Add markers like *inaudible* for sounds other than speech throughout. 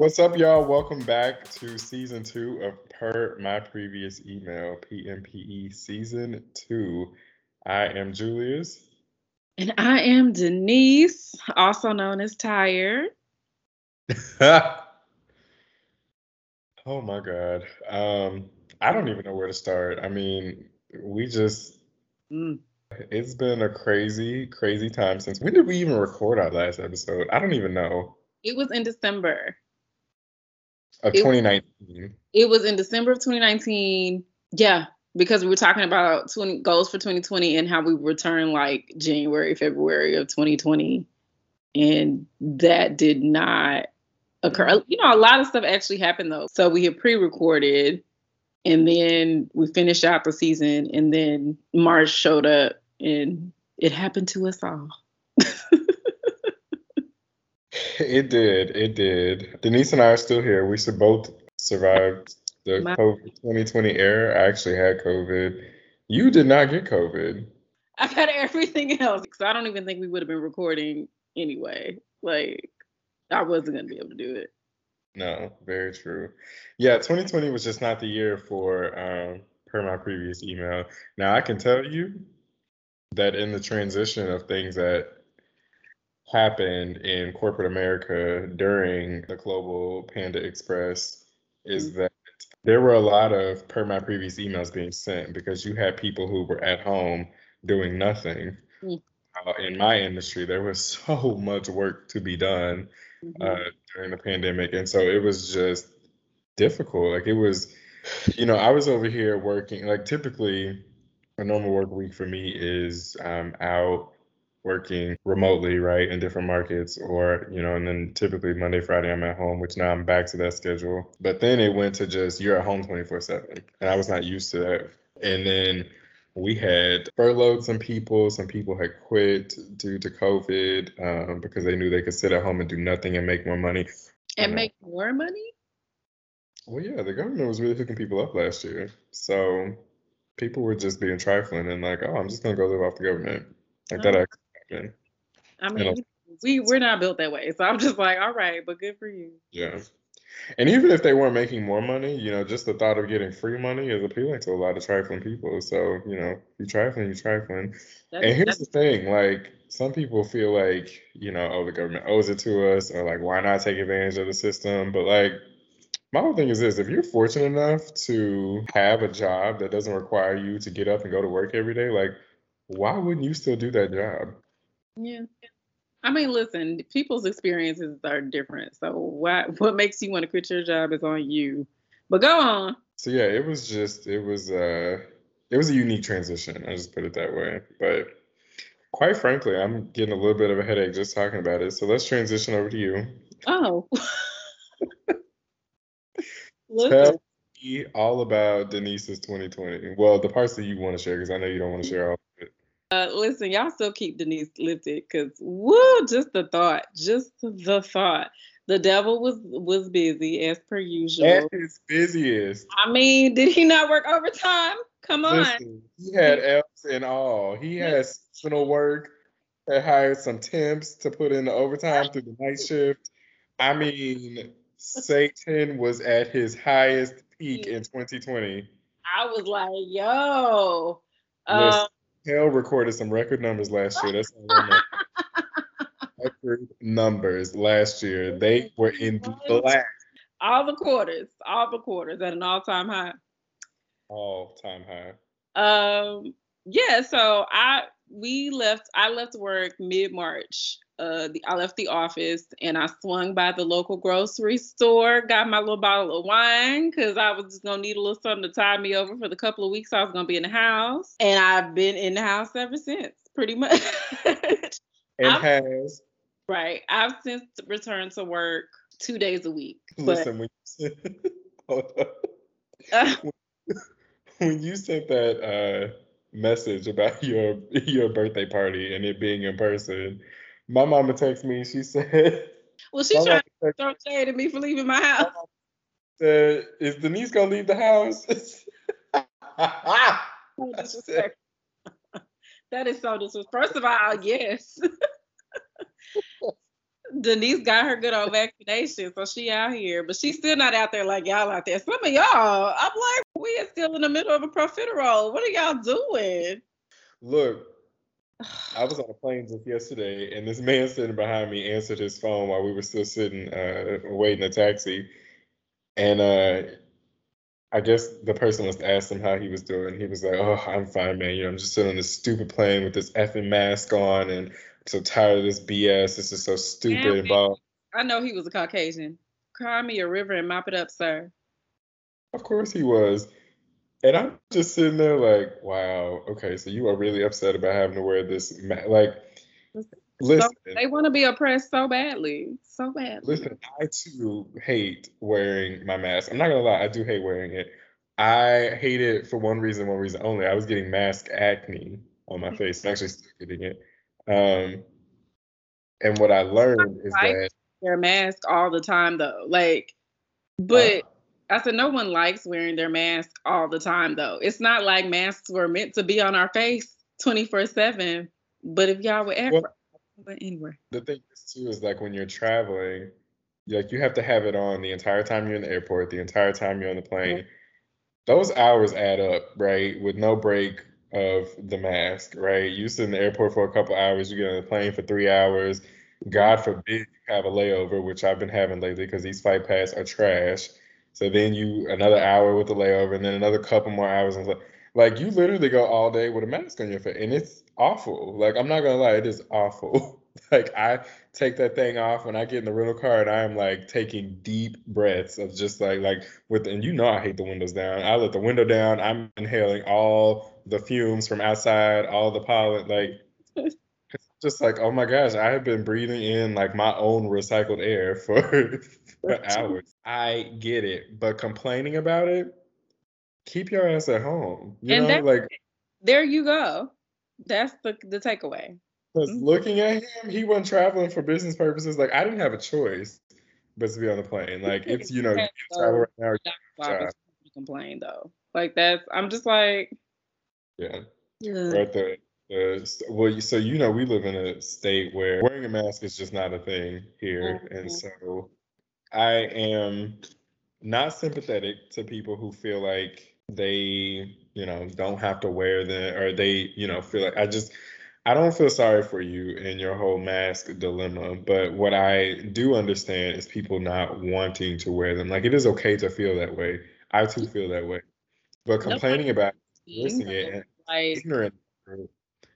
What's up, y'all? Welcome back to season two of Per My Previous Email, PMPE season two. I am Julius. And I am Denise, also known as Tired. *laughs* oh my God. Um, I don't even know where to start. I mean, we just, Mm. it's been a crazy, crazy time since when did we even record our last episode? I don't even know. It was in December. Of It- 2019. It was in December of 2019. Yeah, because we were talking about 20 goals for 2020 and how we return like January, February of 2020. And that did not occur. You know, a lot of stuff actually happened though. So we had pre-recorded and then we finished out the season and then March showed up and it happened to us all. It did. It did. Denise and I are still here. We should both survived the My- COVID 2020 era. I actually had COVID. You did not get COVID. I got *laughs* everything else. So I don't even think we would have been recording anyway. Like I wasn't gonna be able to do it. No, very true. Yeah, 2020 was just not the year for um, per my previous email. Now I can tell you that in the transition of things that happened in corporate America during the global Panda Express is Mhm. that there were a lot of per my previous emails being sent because you had people who were at home doing nothing. Mm. Uh, in my industry, there was *laughs* so much work to be done Mm-hmm. uh, during the pandemic, and so it was just difficult. Like it was, you know, I was over here working. Like typically, a normal work week for me is um, out working remotely, right, in different markets, or you know, and then typically Monday, Friday, I'm at home, which now I'm back to that schedule. But then it went to just you're at home 24/7, and I was not used to that. And then we had furloughed some people. Some people had quit due to COVID um, because they knew they could sit at home and do nothing and make more money. and know. make more money? Well, yeah, the government was really hooking people up last year. So people were just being trifling and like, oh, I'm just gonna go live off the government. Like that Oh. actually I mean, we we're not built that way. So I'm just like, all right, but good for you. Yeah. And even if they weren't making more money, you know, just the thought of getting free money is appealing to a lot of trifling people. So, you know, you trifling, you trifling. That's, And here's the thing, like some people feel like, you know, oh, the government owes it to us, or like, why not take advantage of the system? But like, my whole thing is this: if you're fortunate enough to have a job that doesn't require you to get up and go to work every day, like, why wouldn't you still do that job? Yeah. I mean, listen, people's experiences are different. So what *laughs* what makes you want to quit your job is on you. But go on. So yeah, it was just, it was, uh, it was a unique transition. I just put it that way. But quite frankly, I'm getting a little bit of a headache just talking about it. So let's transition over to you. Oh. *laughs* Tell me all about Denise's 2020. Well, the parts that you want to share, because I know you don't want to share all. Uh, listen, y'all still keep Denise lifted because woo, just the thought, just the thought. The devil was was busy as per usual. At his busiest. I mean, did he not work overtime? Come on. Listen, he had F's and all. He had seasonal work, had hired some temps to put in the overtime through the night shift. I mean, Satan was at his highest peak in 2020. I was like, yo. Um, Hell recorded some record numbers last year. That's all I know. record numbers last year. They were in black all the quarters, all the quarters at an all-time high. all time high. Um, yeah, so I we left I left work mid-March. Uh the, I left the office and I swung by the local grocery store, got my little bottle of wine because I was just gonna need a little something to tide me over for the couple of weeks I was gonna be in the house. And I've been in the house ever since, pretty much. *laughs* it I'm- has right. I've since returned to work two days a week. But listen when you, *laughs* up. uh, when *laughs* you sent that uh, message about *laughs* your your birthday party and it being in person, my mama texted me. She said, well she's my trying to throw shade at me for leaving my house. said, "Is Denise gonna leave the house?" *laughs* That is so disrespectful. First of all, yes. *laughs* Denise got her good old vaccination, so she out here, but she's still not out there like y'all out there. Some of y'all, I'm like, we are still in the middle of a profiterole. What are y'all doing? Look, I was on a plane just yesterday, and this man sitting behind me answered his phone while we were still sitting uh, waiting a taxi, and uh, I guess the person was asked him how he was doing. He was like, "Oh, I'm fine, man. You know, I'm just sitting on this stupid plane with this effing mask on, and I'm so tired of this BS. This is so stupid." Damn, I know he was a Caucasian. Cry me a river and mop it up, sir. Of course he was. And I'm just sitting there like, wow, okay, so you are really upset about having to wear this, ma- like, listen. So they want to be oppressed so badly, so badly. Listen, I too hate wearing my mask. I'm not gonna lie, I do hate wearing it. I hate it for one reason, one reason only. I was getting mask acne on my face. I'm actually still getting it. Um, and what I learned is that their mask all the time though. Like, but uh, I said no one likes wearing their mask all the time though. It's not like masks were meant to be on our face 24 7. But if y'all were ever well, but anyway. The thing is too is like when you're traveling, like you have to have it on the entire time you're in the airport, the entire time you're on the plane. Mm-hmm. Those hours add up, right? With no break of the mask, right? You sit in the airport for a couple hours, you get on the plane for three hours. God forbid you have a layover, which I've been having lately because these flight paths are trash. So then you another hour with the layover, and then another couple more hours. And like you literally go all day with a mask on your face, and it's awful. Like I'm not gonna lie, it is awful. *laughs* like I take that thing off when I get in the rental car, and I am like taking deep breaths of just like like with and you know I hate the windows down. I let the window down. I'm inhaling all the fumes from outside, all the pollen. Like *laughs* just like oh my gosh, I have been breathing in like my own recycled air for *laughs* for hours. I get it, but complaining about it, keep your ass at home. You and know, like there you go. That's the the takeaway. Because mm-hmm. looking at him, he wasn't traveling for business purposes. Like I didn't have a choice but to be on the plane. Like it's you know you travel right now. Complain though. Like that's I'm just like yeah. Yeah. Right there. Uh, well, so you know, we live in a state where wearing a mask is just not a thing here, mm-hmm. and so I am not sympathetic to people who feel like they, you know, don't have to wear them or they, you know, feel like I just I don't feel sorry for you in your whole mask dilemma, but what I do understand is people not wanting to wear them. Like it is okay to feel that way. I too feel that way. But complaining about missing it like, ignorant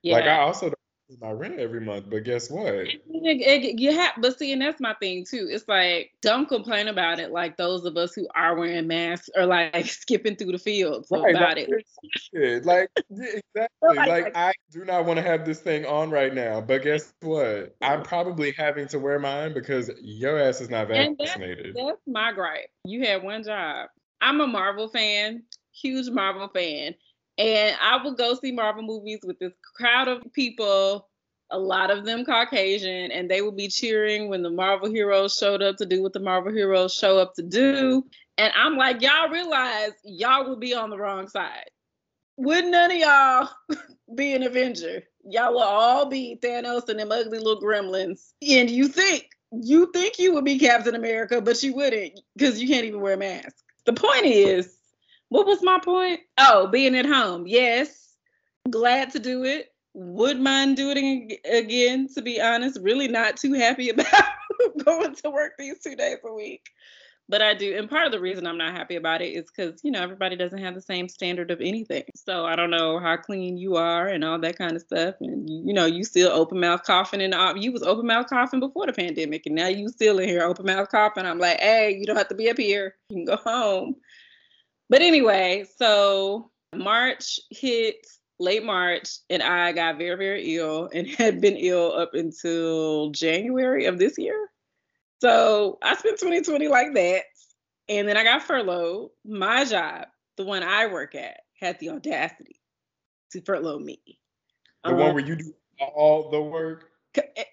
yeah. like I also don't my rent every month, but guess what? You have, but see, and that's my thing too. It's like don't complain about it like those of us who are wearing masks or like *laughs* skipping through the fields right, about *laughs* like, it. Like exactly, like, like I do not want to have this thing on right now, but guess what? I'm probably having to wear mine because your ass is not vaccinated. That's, that's my gripe. You had one job. I'm a Marvel fan, huge Marvel fan. And I would go see Marvel movies with this crowd of people, a lot of them Caucasian, and they would be cheering when the Marvel heroes showed up to do what the Marvel heroes show up to do. And I'm like, y'all realize y'all would be on the wrong side. Would none of y'all *laughs* be an Avenger? Y'all will all be Thanos and them ugly little gremlins. And you think, you think you would be Captain America, but you wouldn't because you can't even wear a mask. The point is, what was my point? Oh, being at home. Yes. Glad to do it. Would mind doing it again, to be honest. Really not too happy *laughs* about going to work these two days a week. But I do. And part of the reason I'm not happy about it is because, you know, everybody doesn't have the same standard of anything. So I don't know how clean you are and all that kind of stuff. And, you know, you still open mouth coughing and you was open mouth coughing before the pandemic. And now you still in here open mouth coughing. I'm like, hey, you don't have to be up here. You can go home. But anyway, so March hit late March, and I got very, very ill and *laughs* had been ill up until January of this year. So I spent 2020 like that. And then I got furloughed. My job, the one I work at, had the audacity to furlough me. The um, one where you do all the work?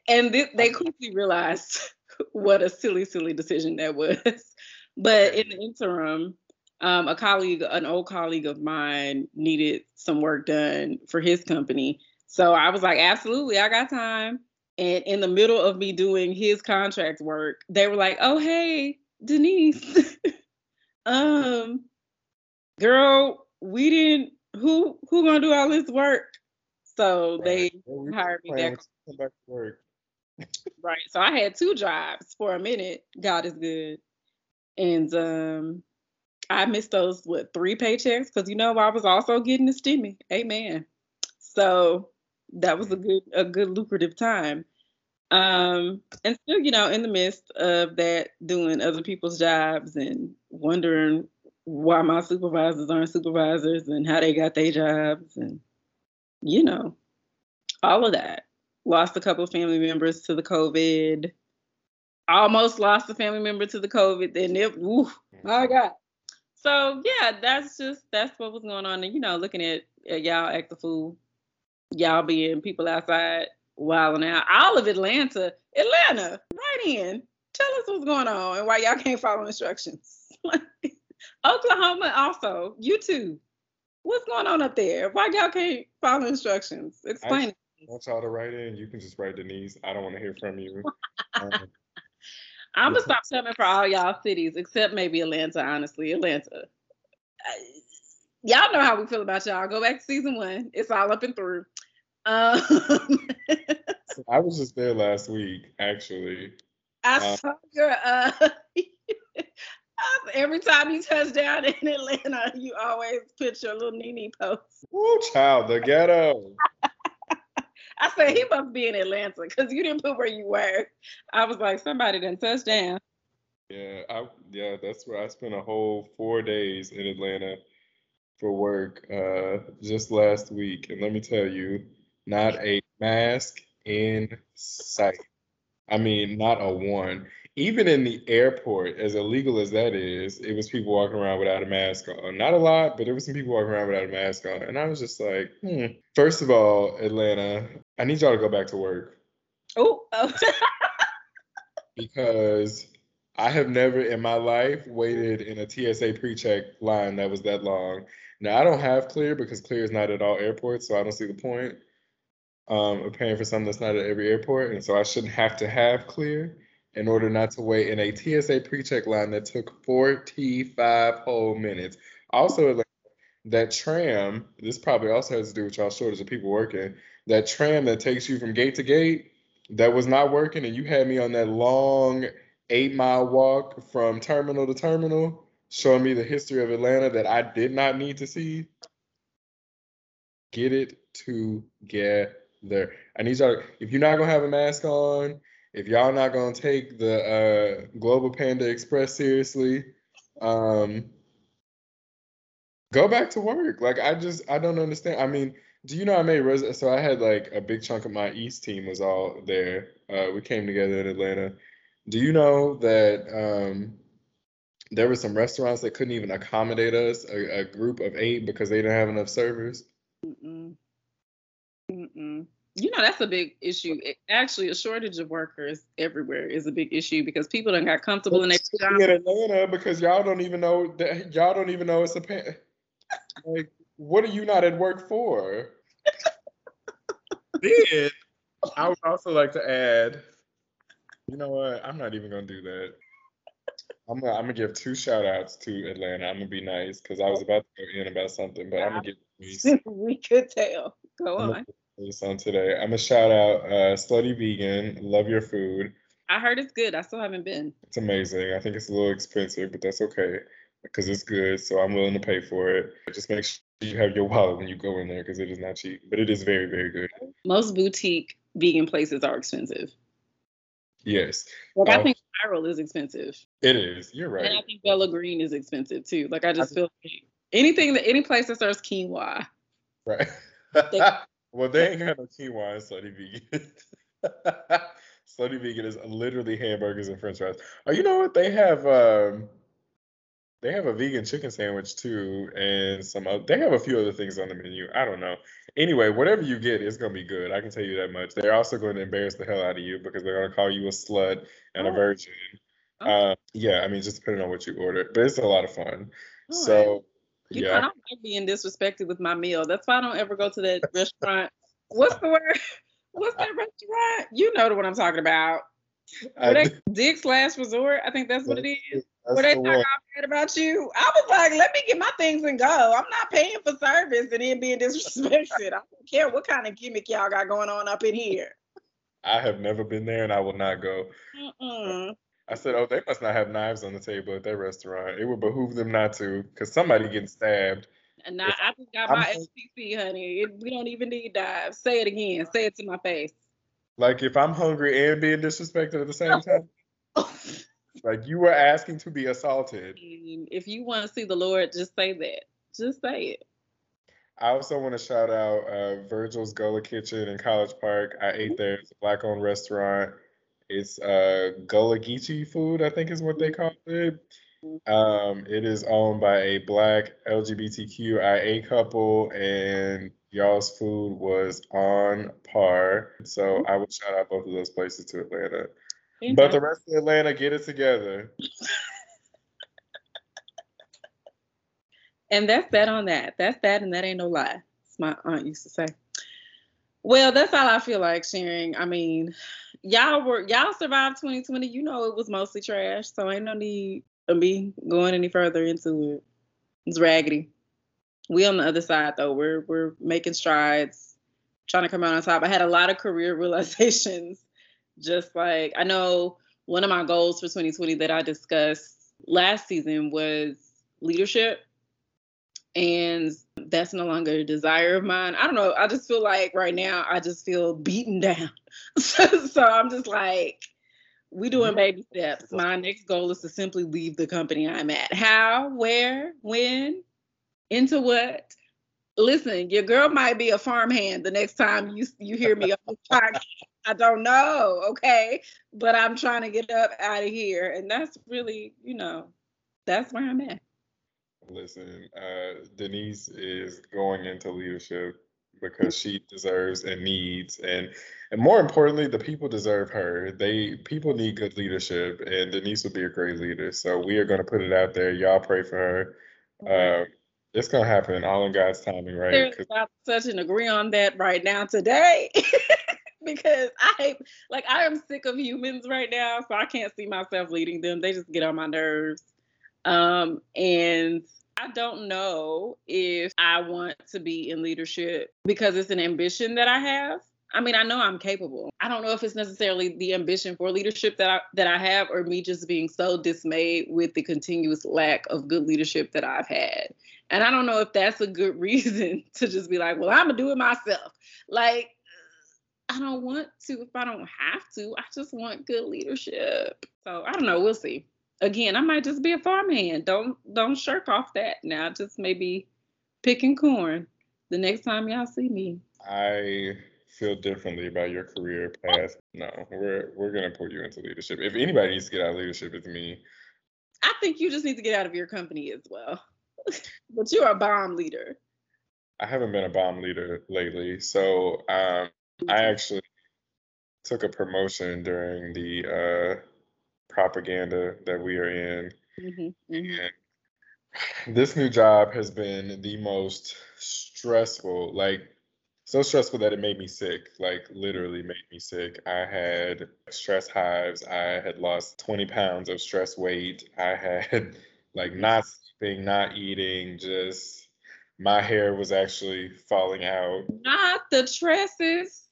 And th- they quickly realized *laughs* what a silly, silly decision that was. *laughs* But in the interim, um, a colleague, an old colleague of mine, needed some work done for his company. So I was like, absolutely, I got time. And in the middle of me doing his contract work, they were like, "Oh, hey, Denise, *laughs* um, girl, we didn't. Who who gonna do all this work?" So right. they well, hired me back. Come back to work. right. So I had two jobs for a minute. God is good, and um, I missed those what three paychecks because you know I was also getting the stimmy. Amen. So that was a good a good lucrative time. Um, and still, you know, in the midst of that, doing other people's jobs and wondering why my supervisors aren't supervisors and how they got their jobs and you know, all of that. Lost a couple of family members to the COVID. Almost lost a family member to the COVID. Then it, ooh, my God. So yeah, that's just that's what was going on. And you know, looking at, at y'all act the fool, y'all being people outside wilding out. All of Atlanta, Atlanta, right in. Tell us what's going on and why y'all can't follow instructions. *laughs* Oklahoma also, you too. What's going on up there? Why y'all can't follow instructions? Explain I it. want y'all to write in. You can just write Denise. I don't want to hear from you. *laughs* um, I'm gonna stop coming for all y'all cities, except maybe Atlanta. Honestly, Atlanta. y'all know how we feel about y'all. Go back to season one. It's all up and through. Um, *laughs* I was just there last week, actually. I uh, saw your. Uh, *laughs* every time you touch down in Atlanta, you always put your little Nene post. Woo, child, the ghetto. I said he must be in Atlanta because you didn't put where you were. I was like, somebody didn't touch down. Yeah, I yeah, that's where I spent a whole four days in Atlanta for work uh, just last week, and let me tell you, not a mask in sight. I mean, not a one even in the airport, as illegal as that is, it was people walking around without a mask on. Not a lot, but there was some people walking around without a mask on. And I was just like, hmm. First of all, Atlanta, I need y'all to go back to work. Oh. oh. *laughs* because I have never in my life waited in a TSA pre-check line that was that long. Now I don't have clear because clear is not at all airports, so I don't see the point um, of paying for something that's not at every airport, and so I shouldn't have to have clear in order not to wait in a TSA pre-check line that took 45 whole minutes. Also, that tram, this probably also has to do with y'all shortage of people working. That tram that takes you from gate to gate that was not working, and you had me on that long eight mile walk from terminal to terminal, showing me the history of Atlanta that I did not need to see. Get it together. I need y'all. If you're not gonna have a mask on, if y'all not gonna take the uh, Global Panda Express seriously, um, go back to work. Like I just I don't understand. I mean, do you know I made res- so I had like a big chunk of my East team was all there. Uh, we came together in Atlanta. Do you know that um, there were some restaurants that couldn't even accommodate us, a, a group of eight, because they didn't have enough servers? Mm-mm. Mm-mm. You know, that's a big issue. It, actually, a shortage of workers everywhere is a big issue because people don't got comfortable in their jobs. In Atlanta, because y'all don't even know that y'all don't even know it's a pan. like, what are you not at work for? *laughs* then I would also like to add, you know what? I'm not even gonna do that. I'm gonna, I'm gonna give two shout outs to Atlanta. I'm gonna be nice because I was about to go in about something, but I'm gonna give. *laughs* we could tell. Go on this on today. I'm gonna shout out uh, Slutty Vegan. Love your food. I heard it's good. I still haven't been. It's amazing. I think it's a little expensive, but that's okay because it's good. So I'm willing to pay for it. Just make sure you have your wallet when you go in there because it is not cheap, but it is very, very good. Most boutique vegan places are expensive. Yes. Like um, I think Spiral is expensive. It is. You're right. And I think Bella Green is expensive too. Like I just I, feel like anything that any place that serves quinoa. Right. they, well, they ain't got no quinoa in Slutty Vegan. *laughs* Slutty Vegan is literally hamburgers and French fries. Oh, you know what? They have um, they have a vegan chicken sandwich too, and some. Other, they have a few other things on the menu. I don't know. Anyway, whatever you get, it's gonna be good. I can tell you that much. They're also going to embarrass the hell out of you because they're gonna call you a slut and oh. a virgin. Oh. Uh, yeah, I mean, just depending on what you order, but it's a lot of fun. Oh, so you yeah. know, I don't like being disrespected with my meal. That's why I don't ever go to that restaurant. What's the word? *laughs* What's that restaurant? You know what I'm talking about. Dick's Last Resort. I think that's what it is. That's Where they the talk all about you. I was like, let me get my things and go. I'm not paying for service and then being disrespected. I don't care what kind of gimmick y'all got going on up in here. I have never been there and I will not go. Mm-mm. I said, oh, they must not have knives on the table at their restaurant. It would behoove them not to, because somebody getting stabbed. And I, I just got my SPC, honey. It, we don't even need knives. Say it again. Say it to my face. Like if I'm hungry and being disrespected at the same *laughs* time. like you were asking to be assaulted. If you want to see the Lord, just say that. Just say it. I also want to shout out uh, Virgil's Gullah Kitchen in College Park. I ate there. It's a black owned restaurant. It's uh, Gullah Geechee food, I think is what they call it. Um, it is owned by a black LGBTQIA couple, and y'all's food was on par. So I would shout out both of those places to Atlanta. But the rest of Atlanta, get it together. *laughs* and that's that on that. That's that, and that ain't no lie. As my aunt used to say. Well, that's all I feel like sharing. I mean, y'all were y'all survived 2020. You know it was mostly trash, so ain't no need of me going any further into it. It's raggedy. We on the other side though. We're we're making strides, trying to come out on top. I had a lot of career *laughs* realizations. Just like I know one of my goals for 2020 that I discussed last season was leadership. And that's no longer a desire of mine. I don't know. I just feel like right now I just feel beaten down. *laughs* so, so I'm just like, we doing baby steps. My next goal is to simply leave the company I'm at. How, where, when, into what? Listen, your girl might be a farmhand the next time you you hear me on I don't know, okay? But I'm trying to get up out of here. And that's really, you know, that's where I'm at. Listen, uh, Denise is going into leadership because she deserves and needs and and more importantly the people deserve her. They people need good leadership and denise will be a great leader. So we are going to put it out there. Y'all pray for her. Uh, it's going to happen all in god's timing right? There's not such an agree on that right now today. *laughs* Because i like i am sick of humans right now so i can't see myself leading them. They just get on my nerves. Um and I don't know if I want to be in leadership because it's an ambition that I have. I mean, I know I'm capable. I don't know if it's necessarily the ambition for leadership that I that I have or me just being so dismayed with the continuous lack of good leadership that I've had. And I don't know if that's a good *laughs* reason to just be like, well, I'm gonna do it myself. Like I don't want to if I don't have to. I just want good leadership. So I don't know. We'll see again, I might just be a farmhand. Don't don't shirk off that now. Just maybe picking corn the next time y'all see me. I feel differently about your career path. No, we're we're gonna put you into leadership. If anybody needs to get out of leadership, it's me. I think you just need to get out of your company as well. *laughs* but you're a bomb leader. I haven't been a bomb leader lately, so um, I actually took a promotion during the uh, propaganda that we are in. Mm-hmm, mm-hmm. *sighs* this new job has been the most stressful, like so stressful that it made me sick, like literally made me sick. I had stress hives. I had lost 20 pounds of stress weight. I had *laughs* like not sleeping, not eating, just my hair was actually falling out. Not the tresses.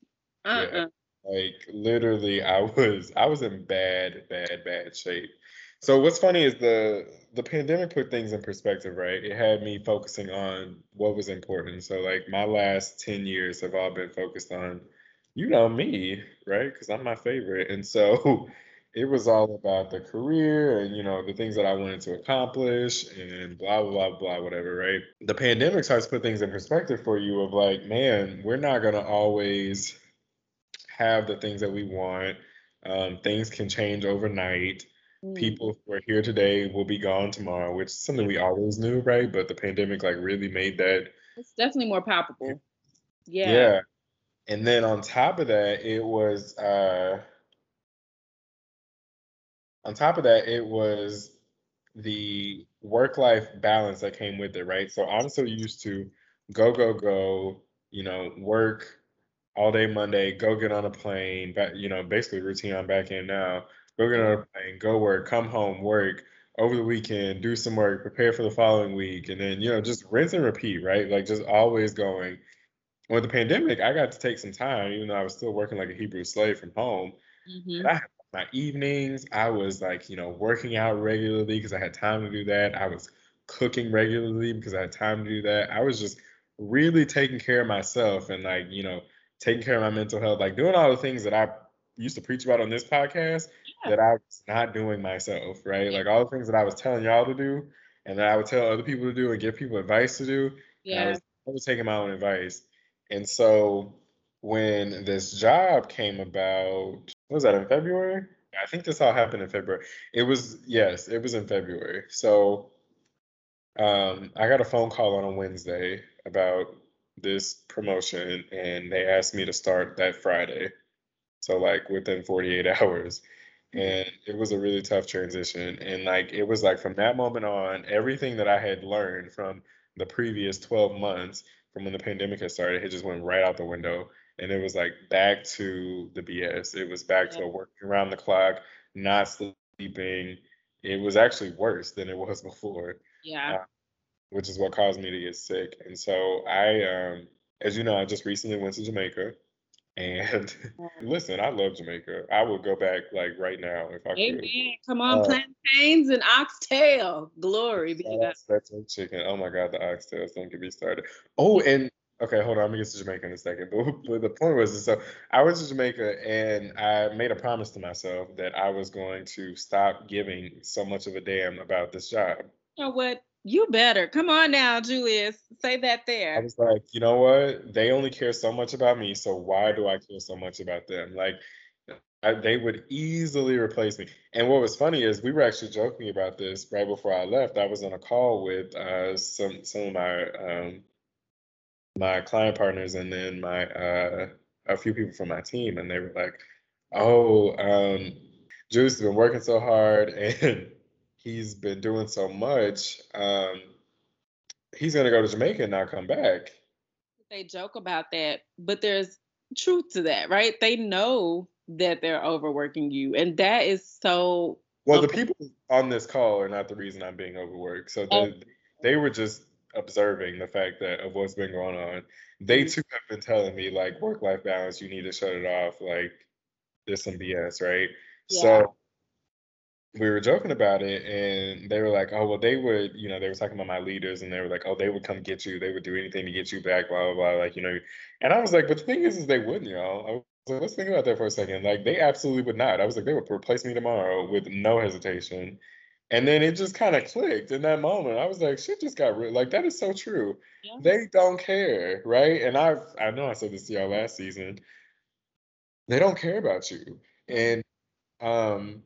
Uh-uh. Yeah. Like literally, I was I was in bad, bad, bad shape. So what's funny is the the pandemic put things in perspective, right? It had me focusing on what was important. So like my last 10 years have all been focused on you know me, right? Cuz I'm my favorite. And so *laughs* it was all about the career and you know the things that I wanted to accomplish and blah blah blah blah whatever, right? The pandemic starts put things in perspective for you of like, man, we're not going to always have the things that we want. Um, things can change overnight. Mm. People who are here today will be gone tomorrow, which is something we always knew, right? But the pandemic like really made that. It's definitely more palpable. Yeah. Yeah. And then on top of that, it was uh on top of that, it was the work life balance that came with it, right? So I'm so used to go, go, go, you know, work, all day Monday, go get on a plane, back, you know, basically routine I'm back in now. Go get on a plane, go work, come home, work over the weekend, do some work, prepare for the following week, and then, you know, just rinse and repeat, right? Like just always going. With the pandemic, I got to take some time, even though I was still working like a Hebrew slave from home. Mm-hmm. I had my evenings. I was like, you know, working out regularly because I had time to do that. I was cooking regularly because I had time to do that. I was just really taking care of myself and like, you know, taking care of my mental health, like doing all the things that I used to preach about on this podcast yeah. that I was not doing myself, right? Like all the things that I was telling y'all to do and that I would tell other people to do and give people advice to do. Yeah. I was, I was taking my own advice. And so when this job came about, was that in February? I think this all happened in February. It was yes, it was in February. So um, I got a phone call on a Wednesday about this promotion, and they asked me to start that Friday. So like within 48 *laughs* hours, and it was a really tough transition. And like it was like from that moment on, everything that I had learned from the previous 12 months from when the pandemic had started, it just went right out the window and it was like back to the BS. It was back to working around the clock, not sleeping. It was actually worse than it was *laughs* before. Yeah. Uh, which is what caused me to get sick. And so I, um, as you know, I just recently went to Jamaica. And *laughs* listen, I love Jamaica. I would go back like right now if I Amen. could. Amen. Come on, uh, plantains and oxtail. Glory be to God. That's chicken. Oh my God, the oxtails. Don't get me started. Oh, and Okay, hold on. I'm gonna get to Jamaica in a second. But, *laughs* but the point was, so I went to Jamaica and I made a promise to myself that I was going to stop giving so much of a damn about this job. You know what? You better come on now, Julius. Say that there. I was like, you know what? They only care so much about me, so why do I care so much about them? Like, I, they would easily replace me. And what was funny is we were actually joking about this right before I left. I was on a call with uh, some some of my um, my client partners and then my uh, a few people from my team, and they were like, "Oh, um, has been working so hard *laughs* and he's been doing so much. Um, he's gonna go to Jamaica and not come back." They joke about that, but there's truth to that, right? They know that they're overworking you, and that is so. Well, the people on this call are not the reason I'm being overworked. So they, oh. they were just observing the fact that of what's been going on. They mm-hmm. too have been telling me like work life balance, you need to shut it off. Like there's some BS, right? Yeah. So we were joking about it and they were like, oh, well, they would, you know, they were talking about my leaders and they were like, oh, they would come get you. They would do anything to get you back, blah, blah, blah. Like, you know, and I was like, but the thing is, is they wouldn't, y'all. I was like, let's think about that for a second. Like, they absolutely would not. I was like, they would replace me tomorrow with no hesitation. And then it just kind of clicked in that moment. I was like, shit just got real. Like, that is so true. Yeah. They don't care, right? And I've, I know I said this to y'all last season. They don't care about you. And um,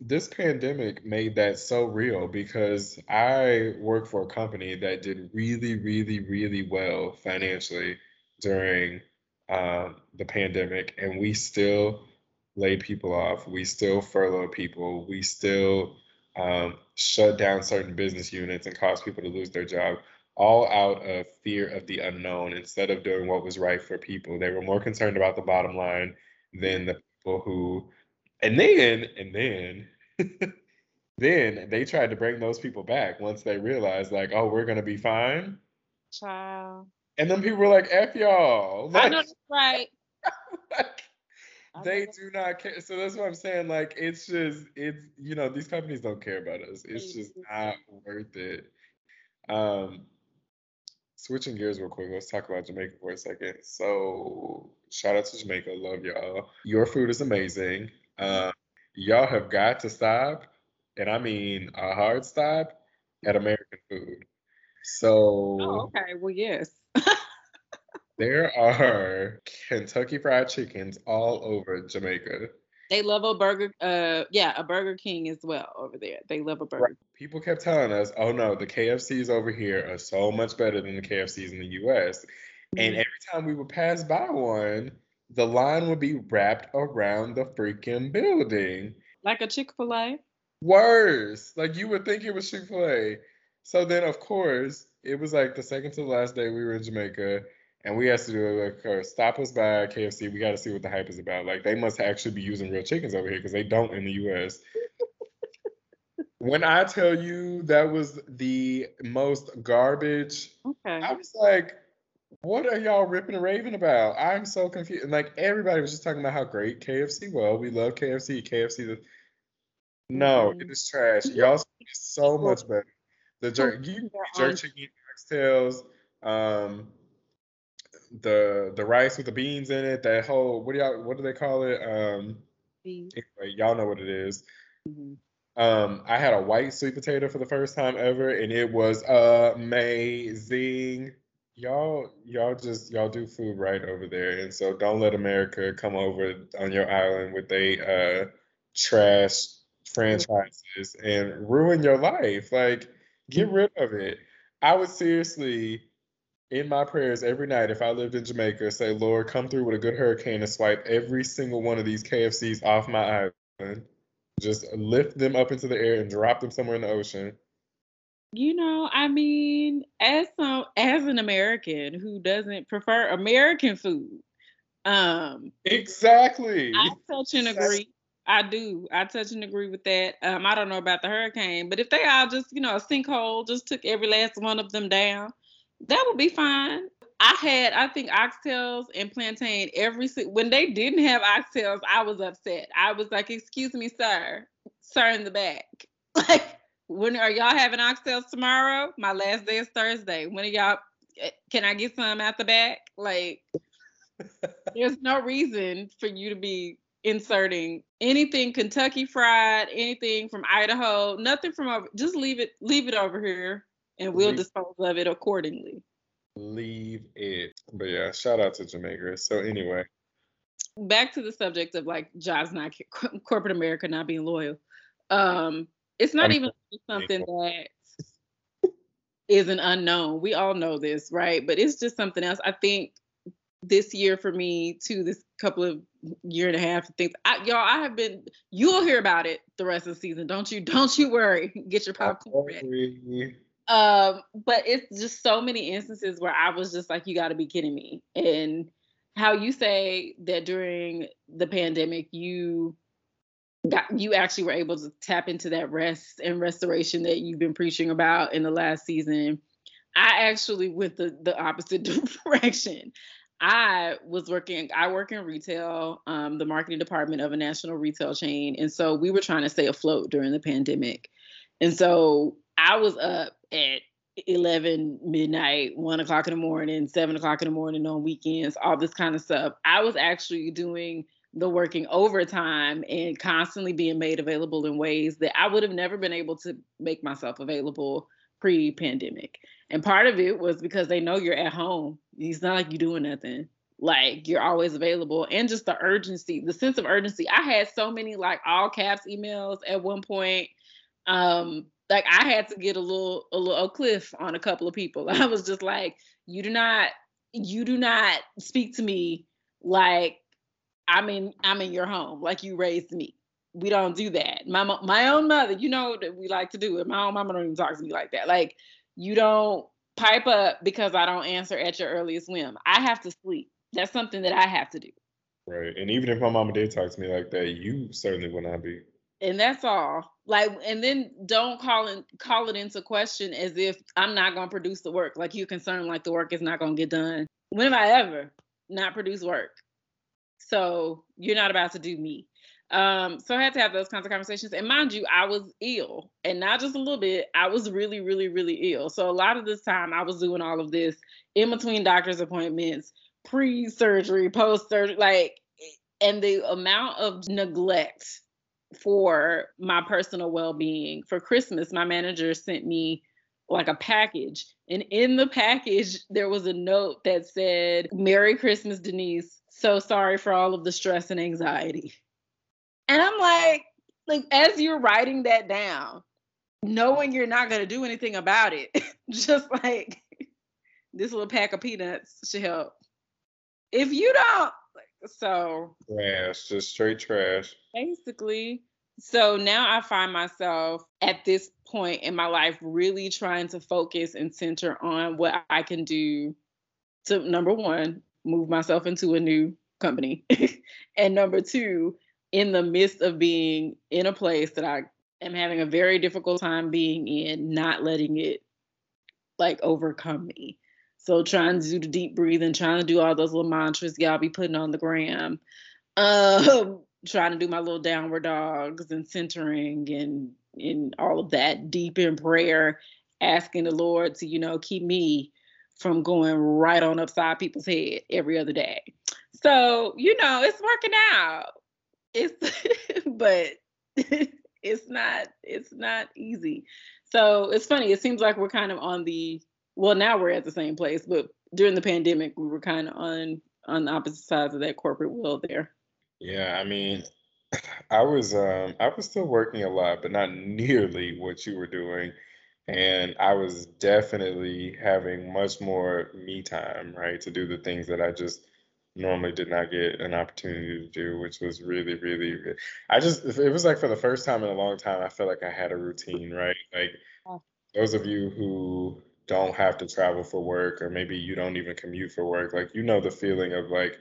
this pandemic made that so real because I work for a company that did really, really, really well financially during um, the pandemic. And we still laid people off. We still furloughed people. We still um, shut down certain business units and cause people to lose their job, all out of fear of the unknown instead of doing what was right for people. They were more concerned about the bottom line than the people who, and then, and then, *laughs* then they tried to bring those people back once they realized, like, oh, we're to be fine. Child. And then people were like, F y'all. Like, I know that's right. *laughs* like, they do not care. So that's what I'm saying. Like, it's just, it's, you know, these companies don't care about us. It's just not worth it. Um, switching gears real quick, let's talk about Jamaica for a second. So, shout out to Jamaica. Love y'all. Your food is amazing. Uh, y'all have got to stop, and I mean a hard stop at American food. So, oh, okay. Well, yes. *laughs* There are Kentucky Fried Chickens all over Jamaica. They love a burger. Uh, yeah, a Burger King as well over there. They love a burger. Right. People kept telling us, "Oh no, the KFCs over here are so much better than the KFCs in the U.S." Mm-hmm. And every time we would pass by one, the line would be wrapped around the freaking building, like a Chick Fil A. Worse, like you would think it was Chick Fil A. So then, of course, it was like the second to the last day we were in Jamaica and we have to do like uh, stop us by KFC. We got to see what the hype is about. Like they must actually be using real chickens over here because they don't in the U.S. when I tell you that was the most garbage, Okay. I was like, what are y'all ripping and raving about? I'm so confused. And like everybody was just talking about how great KFC was. We love KFC. KFC. The... No, Mhm. it is trash. Y'all is so much better. The jerk, you can jerk chicken, oxtails, um, the the rice with the beans in it. That whole what do y'all what do they call it? Um, anyway, y'all know what it is. Mhm. Um, I had a white sweet potato for the first time ever, and it was amazing. Y'all, y'all just y'all do food right over there, and so don't let America come over on your island with they uh trash franchises and ruin your life. Like, get rid of it. I would seriously, in my prayers every night, if I lived in Jamaica, say, Lord, come through with a good hurricane and swipe every single one of these KFCs off my island. Just lift them up into the air and drop them somewhere in the ocean. You know, I mean, as some as an American who doesn't prefer American food, um, Exactly. I touch and agree. I do. I touch and agree with that. Um, I don't know about the hurricane, but if they all just, you know, a sinkhole just took every last one of them down, that would be fine. I had, I think, oxtails and plantain every when they didn't have oxtails, I was upset. I was like, "Excuse me, sir, sir in the back. *laughs* Like, when are y'all having oxtails tomorrow? My last day is Thursday. When are y'all? eh, Can I get some at the back? Like, *laughs* there's no reason for you to be inserting anything Kentucky fried, anything from Idaho, nothing from over. Just leave it, leave it over here, and we'll dispose of it accordingly. Leave it. But yeah, shout out to Jamaica. So anyway, Back to the subject of like jobs not corporate America not being loyal. Um, it's not I'm even something that is an unknown. We all know this, right? But it's just something else. I think this year for me, too, this couple of year and a half things. I, y'all, I have been. You'll hear about it the rest of the season. Don't you? *laughs* Don't you worry. Get your popcorn ready. *laughs* Um, but it's just so many instances where I was just like, you got to be kidding me. And how you say that during the pandemic, you got you actually were able to tap into that rest and restoration that you've been preaching about in the last season. I actually went the the opposite *laughs* direction. I was working, I work in retail, um, the marketing department of a national retail chain. And so we were trying to stay afloat during the pandemic. And so I was up at 11 midnight, one o'clock in the morning, seven o'clock in the morning on weekends, all this kind of stuff. I was actually doing the working overtime and constantly being made available in ways that I would have never been able to make myself available pre pandemic. And part of it was because they know you're at home. It's not like you're doing nothing. Like you're always available. And just the urgency, the sense of urgency. I had so many like all caps emails at one point. Um, like I had to get a little a little cliff on a couple of people. *laughs* I was just like, you do not you do not speak to me like I'm in I'm in your home, like you raised me. We don't do that. My my own mother, you know that we like to do it. My own mama don't even talk to me like that. Like you don't pipe up because I don't answer at your earliest whim. I have to sleep. That's something that I have to do. Right. And even if my mama did talk to me like that, you certainly would not be. and that's all like and then don't call it call it into question as if i'm not going to produce the work like you're concerned like the work is not going to get done when have i ever not produced work so you're not about to do me. Um so i had to have those kinds of conversations. And mind you i was ill. And not just a little bit i was really really really ill. So a lot of this time i was doing all of this in between doctor's appointments pre-surgery post-surgery like and the amount of neglect for my personal well-being. For christmas my manager sent me like a package. And in the package there was a note that said merry christmas denise so sorry for all of the stress and anxiety. And i'm like like as you're writing that down knowing you're not going to do anything about it *laughs* just like this little pack of peanuts should help. If you don't so. Trash, just straight trash. basically so now i find myself at this point in my life really trying to focus and center on what i can do to number one, move myself into a new company. *laughs* and number two, in the midst of being in a place that I am having a very difficult time being in, not letting it like overcome me. So trying to do the deep breathing, trying to do all those little mantras y'all be putting on the gram. Um, trying to do my little downward dogs and centering and and all of that deep in prayer, asking the Lord to, you know, keep me from going right on upside people's head every other day. So, you know, it's working out. It's *laughs* but *laughs* it's not it's not easy. So it's funny. It seems like we're kind of on the well now we're at the same place, but during the pandemic we were kind of on on the opposite sides of that corporate wheel there. Yeah, I mean, *clears throat* I was um I was still working a lot, but not nearly what you were doing. And I was definitely having much more me time, right, to do the things that I just normally did not get an opportunity to do, which was really, really, really I just it was like for the first time in a long time, I felt like I had a routine, right? Like oh. those of you who don't have to travel for work, or maybe you don't even commute for work, like you know the feeling of like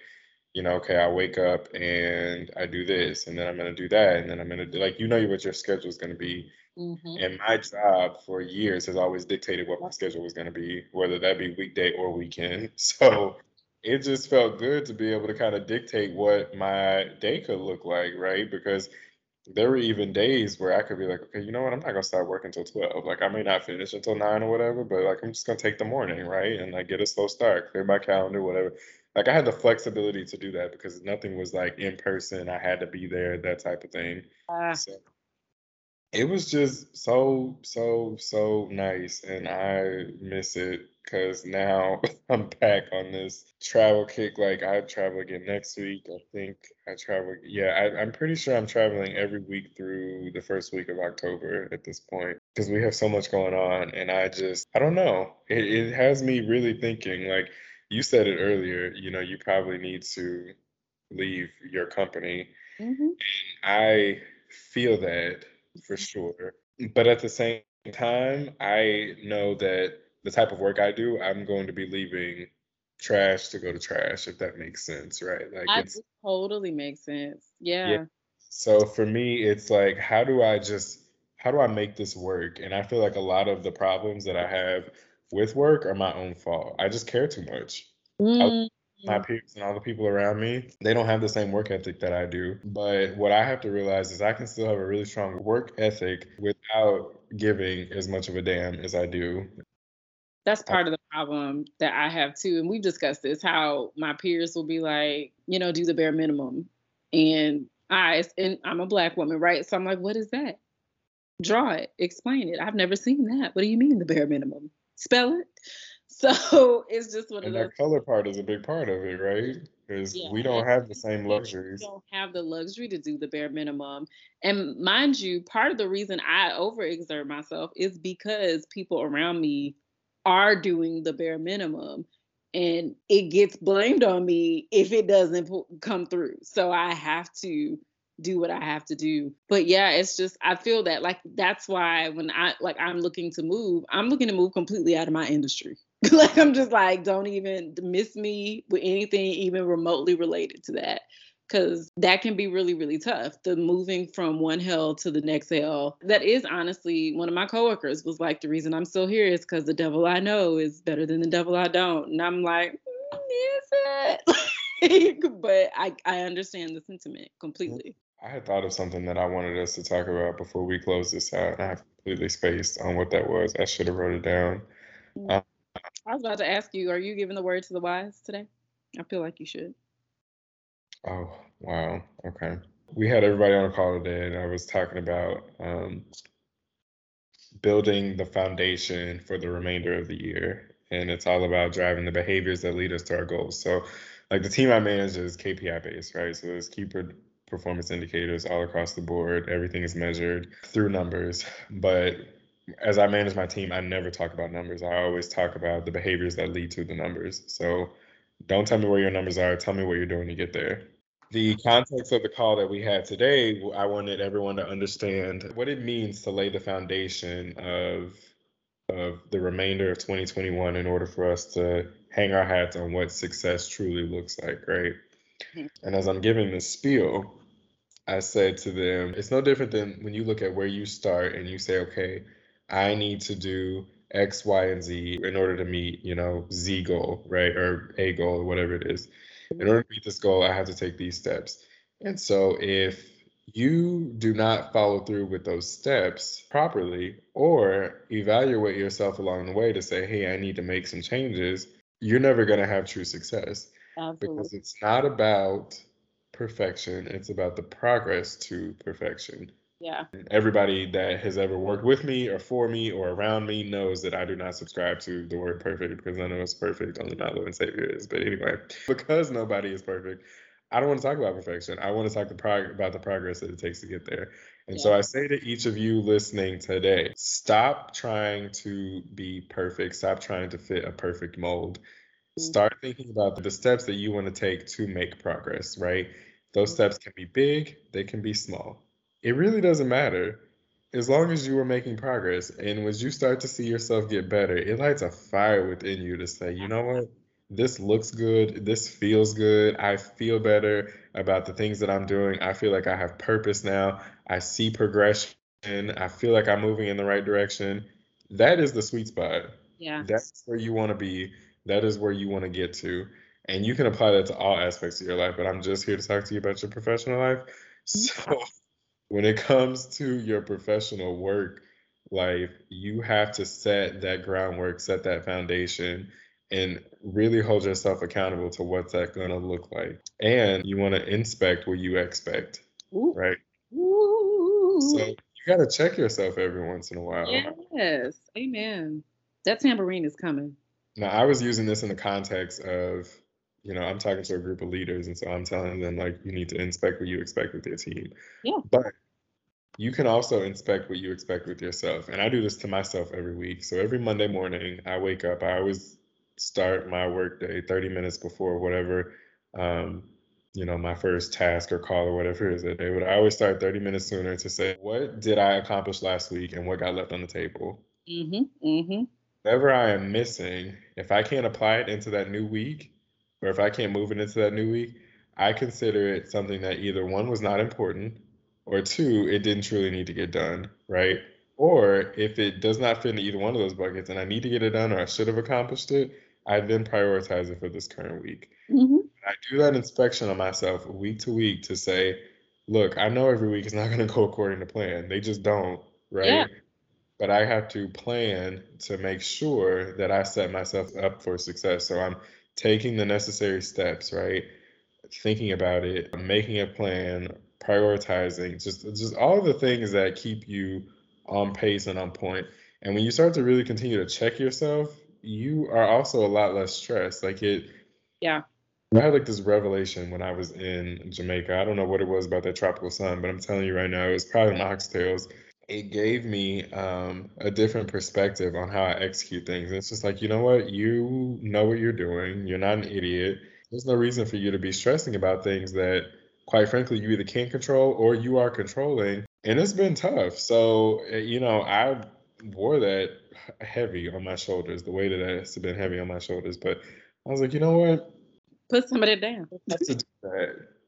you know, okay, I wake up and I do this, and then I'm gonna do that, and then I'm gonna do like you know what your schedule is gonna be. Mm-hmm. And my job for years has always dictated what my schedule was gonna be, whether that be weekday or weekend. *laughs* So it just felt good to be able to kind of dictate what my day could look like, right? Because there were even days where I could be like, okay, you know what? I'm not gonna start working until twelve. Like I may not finish until nine or whatever, but like I'm just gonna take the morning, right? And like get a slow start, clear my calendar, whatever like I had the flexibility to do that because nothing was like in person. I had to be there, that type of thing. Uh, so it was just so so so nice, and I miss it because now *laughs* I'm back on this travel kick. Like I travel again next week. I think I travel. Yeah, I, I'm pretty sure I'm traveling every week through the first week of October at this point because we have so much going on, and I just I don't know. It, it has me really thinking like you said it earlier, you know, you probably need to leave your company. Mm-hmm. I feel that for *laughs* sure. But at the same time, I know that the type of work I do, I'm going to be leaving trash to go to trash, if that makes sense, right? Like it totally makes sense. Yeah. yeah. So for me, it's like, how do I just how do I make this work? And I feel like a lot of the problems that I have with work are my own fault. I just care too much. Mm. My peers and all the people around me, they don't have the same work ethic that I do. But what I have to realize is I can still have a really strong work ethic without giving as much of a damn as I do. That's part of the problem that I have too. And we've discussed this how my peers will be like, you know, do the bare minimum. And I, and I'm a black woman, right? So I'm like, what is that? Draw it, explain it. I've never seen that. What do you mean the bare minimum? spell it. *laughs* So it's just one and of those. that color part is a big part of it, right? Because yeah, we don't have the same luxuries. We don't have the luxury to do the bare minimum. And mind you, part of the reason I overexert myself is because people around me are doing the bare minimum and it gets blamed on me if it doesn't come through. So I have to do what I have to do. But yeah, it's just I feel that like that's why when I like I'm looking to move, I'm looking to move completely out of my industry. *laughs* like I'm just like don't even miss me with anything even remotely related to that because that can be really really tough the moving from one hell to the next hell. That is honestly one of my coworkers was like the reason i'm still here is because the devil i know is better than the devil i don't. And i'm like mm, is it? *laughs* But I, I understand the sentiment completely. I had thought of something that I wanted us to talk about before we close this out, and I have completely spaced on what that was. I should have wrote it down. Um, I was about to ask you, are you giving the word to the wise today? I feel like you should. Oh, wow. Okay. We had everybody on a call today, and I was talking about um, building the foundation for the remainder of the year. And it's all about driving the behaviors that lead us to our goals. So, like the team I manage is KPI based, right? So it's key performance indicators all across the board. Everything is measured through numbers. But as I manage my team, I never talk about numbers. I always talk about the behaviors that lead to the numbers. So don't tell me where your numbers are. Tell me what you're doing to get there. The context of the call that we had today, I wanted everyone to understand what it means to lay the foundation of of the remainder of 2021 in order for us to hang our hats on what success truly looks like, right? Mm-hmm. And as I'm giving this spiel, I said to them, it's no different than when you look at where you start and you say, okay, I need to do X, Y, and Z in order to meet, you know, Z goal, right? Or A goal, or whatever it is. In order to meet this goal, I have to take these steps. And so if you do not follow through with those steps properly or evaluate yourself along the way to say, hey, I need to make some changes, you're never going to have true success. Absolutely. Because it's not about perfection, it's about the progress to perfection. Yeah. Everybody that has ever worked with me or for me or around me knows that I do not subscribe to the word perfect because none of us perfect, only my Lord and Savior is. But anyway, because nobody is perfect, I don't want to talk about perfection. I want to talk the prog- about the progress that it takes to get there. And yeah. so I say to each of you listening today, stop trying to be perfect. Stop trying to fit a perfect mold. Mm-hmm. Start thinking about the steps that you want to take to make progress, right? Those mm-hmm. steps can be big, they can be small it really doesn't matter as long as you are making progress. And when you start to see yourself get better, it lights a fire within you to say, you know what? This looks good. This feels good. I feel better about the things that I'm doing. I feel like I have purpose now. I see progression. I feel like I'm moving in the right direction. That is the sweet spot. Yeah. That's where you want to be. That is where you want to get to. And you can apply that to all aspects of your life, but I'm just here to talk to you about your professional life. So *laughs* when it comes to your professional work life, you have to set that groundwork, set that foundation, and really hold yourself accountable to what's that going to look like. And you want to inspect what you expect, Ooh. right? Ooh. So you got to check yourself every once in a while. Yes, amen. That tambourine is coming. Now, I was using this in the context of, you know, I'm talking to a group of leaders, and so I'm telling them, like, you need to inspect what you expect with your team. Yeah. But you can also inspect what you expect with yourself. And I do this to myself every week. So every Monday morning, I wake up, I always start my workday 30 minutes before whatever, um, you know, my first task or call or whatever it is that day. But I always start 30 minutes sooner to say, what did I accomplish last week and what got left on the table? Mm-hmm. Mm-hmm. Whatever I am missing, if I can't apply it into that new week, or if I can't move it into that new week, I consider it something that either one was not important or two, it didn't truly need to get done, right? Or if it does not fit into either one of those buckets and I need to get it done or I should have accomplished it, I then prioritize it for this current week. Mm-hmm. I do that inspection on myself week to week to say, look, I know every week is not going to go according to plan. They just don't, right? Yeah. But I have to plan to make sure that I set myself up for success. So I'm taking the necessary steps, right? Thinking about it, making a plan, prioritizing, just just all the things that keep you on pace and on point. And when you start to really continue to check yourself, you are also a lot less stressed. Like it Yeah. I had like this revelation when I was in Jamaica. I don't know what it was about that tropical sun, but I'm telling you right now, it was probably oxtails. It gave me um, a different perspective on how I execute things. It's just like, you know what? You know what you're doing. You're not an idiot. There's no reason for you to be stressing about things that quite frankly, you either can't control or you are controlling. And it's been tough. So, eh, you know, I wore that heavy on my shoulders, the weight of that has been heavy on my shoulders. But I was like, you know what? Put somebody down.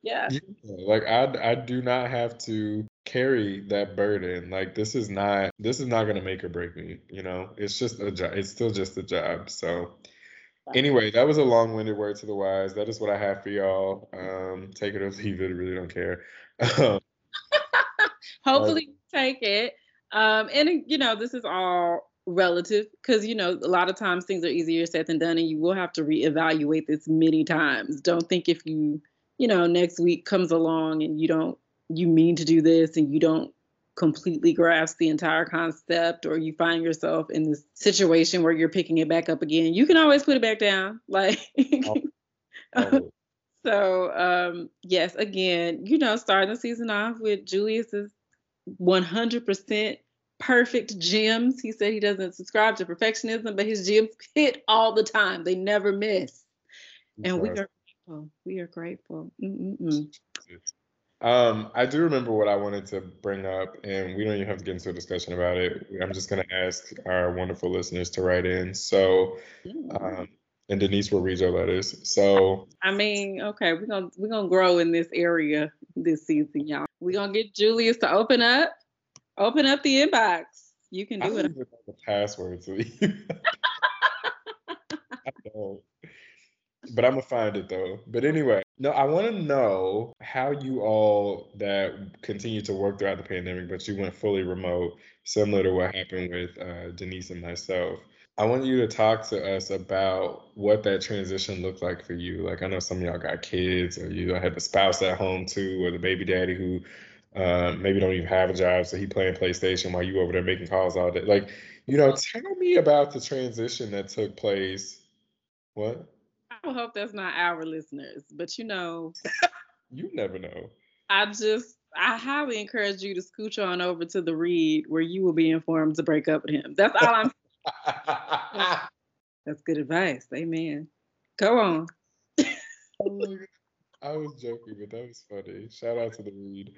To do that. Yeah. yeah. Like I I do not have to carry that burden. Like this is not this is not gonna make or break me, you know. It's just a job. It's still just a job. So Anyway, that was a long-winded word to the wise. That is what I have for y'all. Um, take it or *laughs* leave it. Really don't care. *laughs* Hopefully, uh, take it. Um, and you know, this is all relative because you know a lot of times things are easier said than done, and you will have to reevaluate this many times. Don't think if you, you know, next week comes along and you don't, you mean to do this and you don't completely grasp the entire concept or you find yourself in this situation where you're picking it back up again, you can always put it back down. *laughs* Like oh. *laughs* so um yes, again, you know, starting the season off with Julius's 100% perfect gems. He said he doesn't subscribe to perfectionism, but his gems hit all the time. They never miss. And we are grateful. We are grateful. Mm-mm-mm. Um, I do remember what I wanted to bring up, and we don't even have to get into a discussion about it. I'm just going to ask our wonderful listeners to write in. So, um, and Denise will read your letters. So I mean, okay, we're gonna we're gonna grow in this area this season, y'all. We're gonna get Julius to open up, open up the inbox. You can do I it. don't even know the password to you. *laughs* I don't. But I'm gonna find it though. But anyway, no, I want to know how you all that continue to work throughout the pandemic, but you went fully remote, similar to what happened with uh, Denise and myself. I want you to talk to us about what that transition looked like for you. Like I know some of y'all got kids, or you had the spouse at home too, or the baby daddy who uh, maybe don't even have a job, so he playing PlayStation while you over there making calls all day. Like, you know, tell me about the transition that took place. What? I hope that's not our listeners, but you know, *laughs* You never know. I just I highly encourage you to scooch on over to the read where you will be informed to break up with him. That's all I'm. *laughs* That's good advice. Amen. Go on. *laughs* I was joking, but that was funny. Shout out to the read.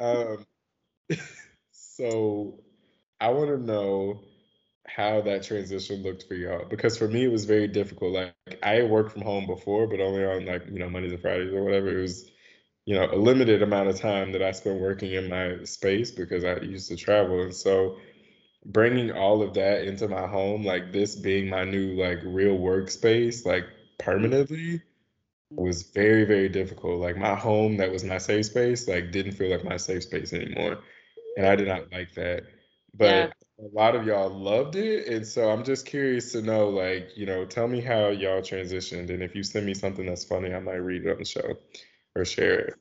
Um, so I want to know how that transition looked for y'all because for me it was very difficult. Like I worked from home before, but only on like you know Mondays and Fridays or whatever. It was you know a limited amount of time that I spent working in my space because I used to travel, and so bringing all of that into my home, like this being my new like real workspace, like permanently was very very difficult like my home that was my safe space like didn't feel like my safe space anymore and i did not like that but. A lot of y'all loved it and so i'm just curious to know like you know tell me how y'all transitioned and if you send me something that's funny i might read it on the show or share it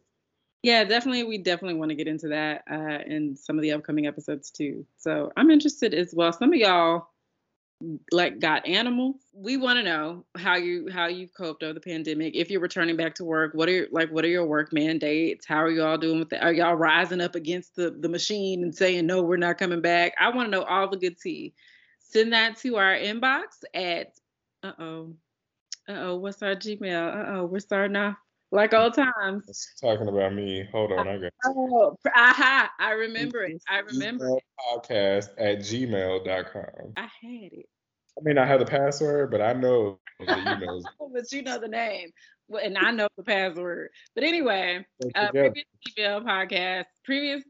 Yeah, definitely. We definitely want to get into that uh, in some of the upcoming episodes too. So I'm interested as well. Some of y'all like got animals. We want to know how you how you've coped over the pandemic. If you're returning back to work, what are your, like what are your work mandates? How are y'all doing with that? Are y'all rising up against the the machine and saying no, we're not coming back? I want to know all the good tea. Send that to our inbox at uh oh uh oh what's our Gmail? Uh oh we're starting off like old times. It's talking about me hold on i got Oh, aha! I remember it. I remember it. podcast at gmail.com I had it, i mean i have the password but i know *laughs* the emails but you know the name, Well, and I know the password. But anyway, uh, previous email podcast, previous,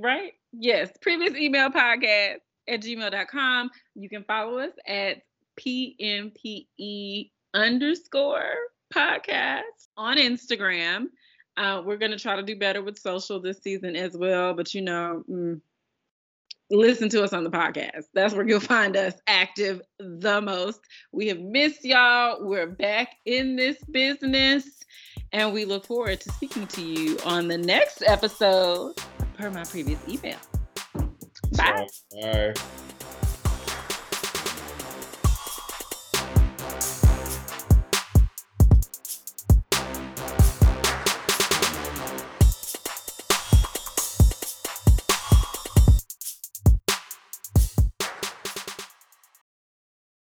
right? Yes, previous email podcast at gmail.com. You can follow us at PMPE underscore podcast on Instagram. Uh, we're going to try to do better with social this season as well. But you know, mm, listen to us on the podcast. That's where you'll find us active the most. We have missed y'all. We're back in this business. And we look forward to speaking to you on the next episode per my previous email. Bye. Bye.